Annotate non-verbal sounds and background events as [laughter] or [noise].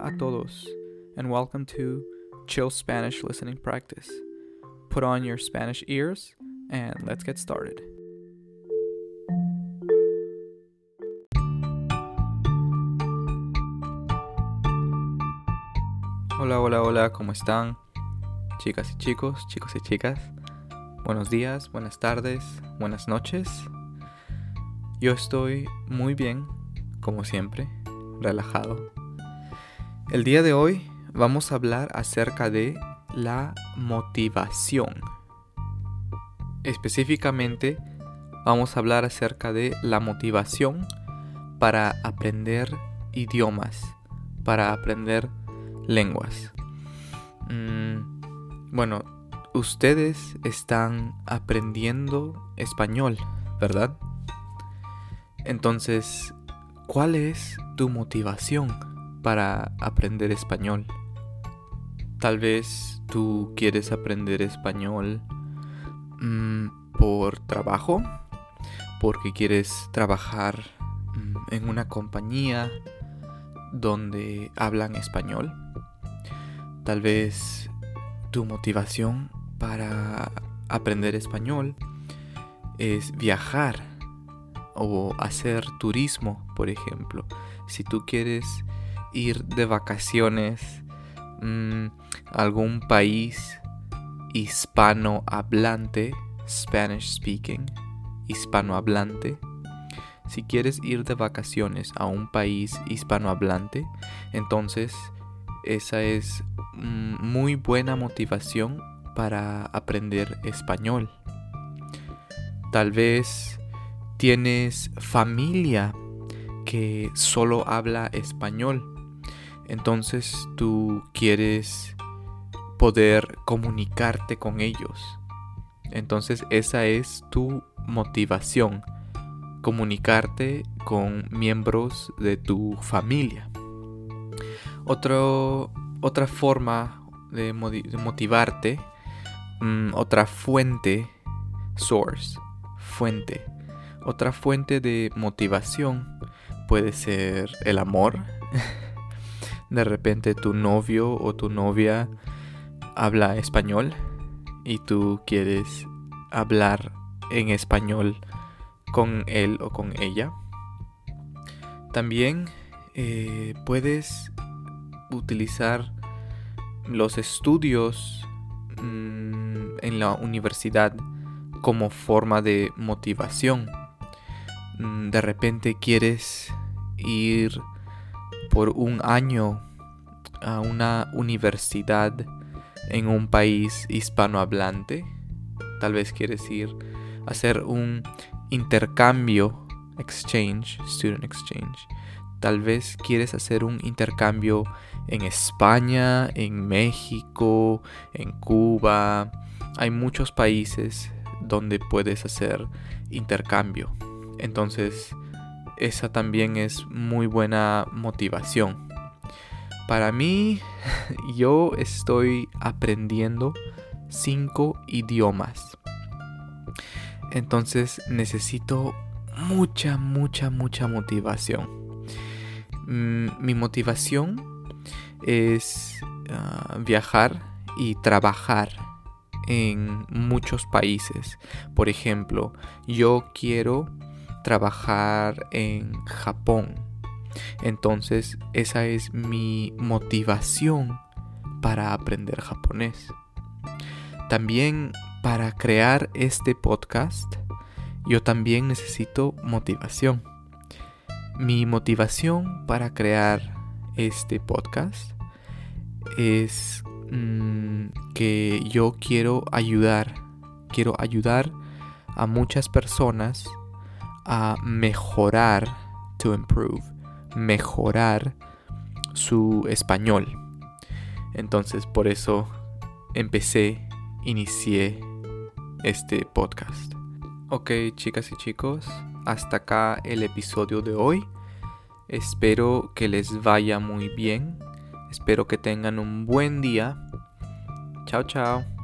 A todos, and welcome to Chill Spanish Listening Practice. Put on your Spanish ears, and let's get started. Hola, hola, hola, ¿cómo están? Chicas y chicos, chicos y chicas. Buenos días, buenas tardes, buenas noches. Yo estoy muy bien, como siempre, relajado. El día de hoy vamos a hablar acerca de la motivación. Específicamente vamos a hablar acerca de la motivación para aprender idiomas, para aprender lenguas. Mm, bueno, ustedes están aprendiendo español, ¿verdad? Entonces, ¿cuál es tu motivación para aprender español? Tal vez tú quieres aprender español mm, por trabajo, porque quieres trabajar mm, en una compañía donde hablan español. Tal vez tu motivación para aprender español es viajar o hacer turismo, por ejemplo. Si tú quieres ir de vacaciones mm, a algún país hispanohablante, Spanish speaking, hispanohablante, si quieres ir de vacaciones a un país hispanohablante, entonces esa es mm, muy buena motivación para aprender español. Tal vez tienes familia que solo habla español. Entonces tú quieres poder comunicarte con ellos. Entonces esa es tu motivación. Comunicarte con miembros de tu familia. otra forma de, motivarte, mm, otra fuente, source, fuente. Otra fuente de motivación puede ser el amor. [laughs] de repente tu novio o tu novia habla español y tú quieres hablar en español con él o con ella. También eh, puedes utilizar los estudios mm, en la universidad como forma de motivación. Mm, de repente quieres ir por un año a una universidad en un país hispanohablante. Tal vez quieres ir a hacer un intercambio, exchange, student exchange. Tal vez quieres hacer un intercambio en España, en México, en Cuba. Hay muchos países donde puedes hacer intercambio. Entonces, esa también es muy buena motivación. Para mí, [laughs] yo estoy aprendiendo cinco idiomas. Entonces necesito mucha, mucha, mucha motivación. Mm, mi motivación es ah, viajar y trabajar en muchos países. Por ejemplo, yo quiero trabajar en Japón. Entonces esa es mi motivación para aprender japonés. También para crear este podcast, yo también necesito motivación. Mi motivación para crear este podcast es mm, que yo quiero ayudar, quiero ayudar a muchas personas a mejorar, to improve, mejorar su español. Entonces por eso empecé, inicié este podcast. Ok chicas y chicos, hasta acá el episodio de hoy. Espero que les vaya muy bien. Espero que tengan un buen día. Chao, chao.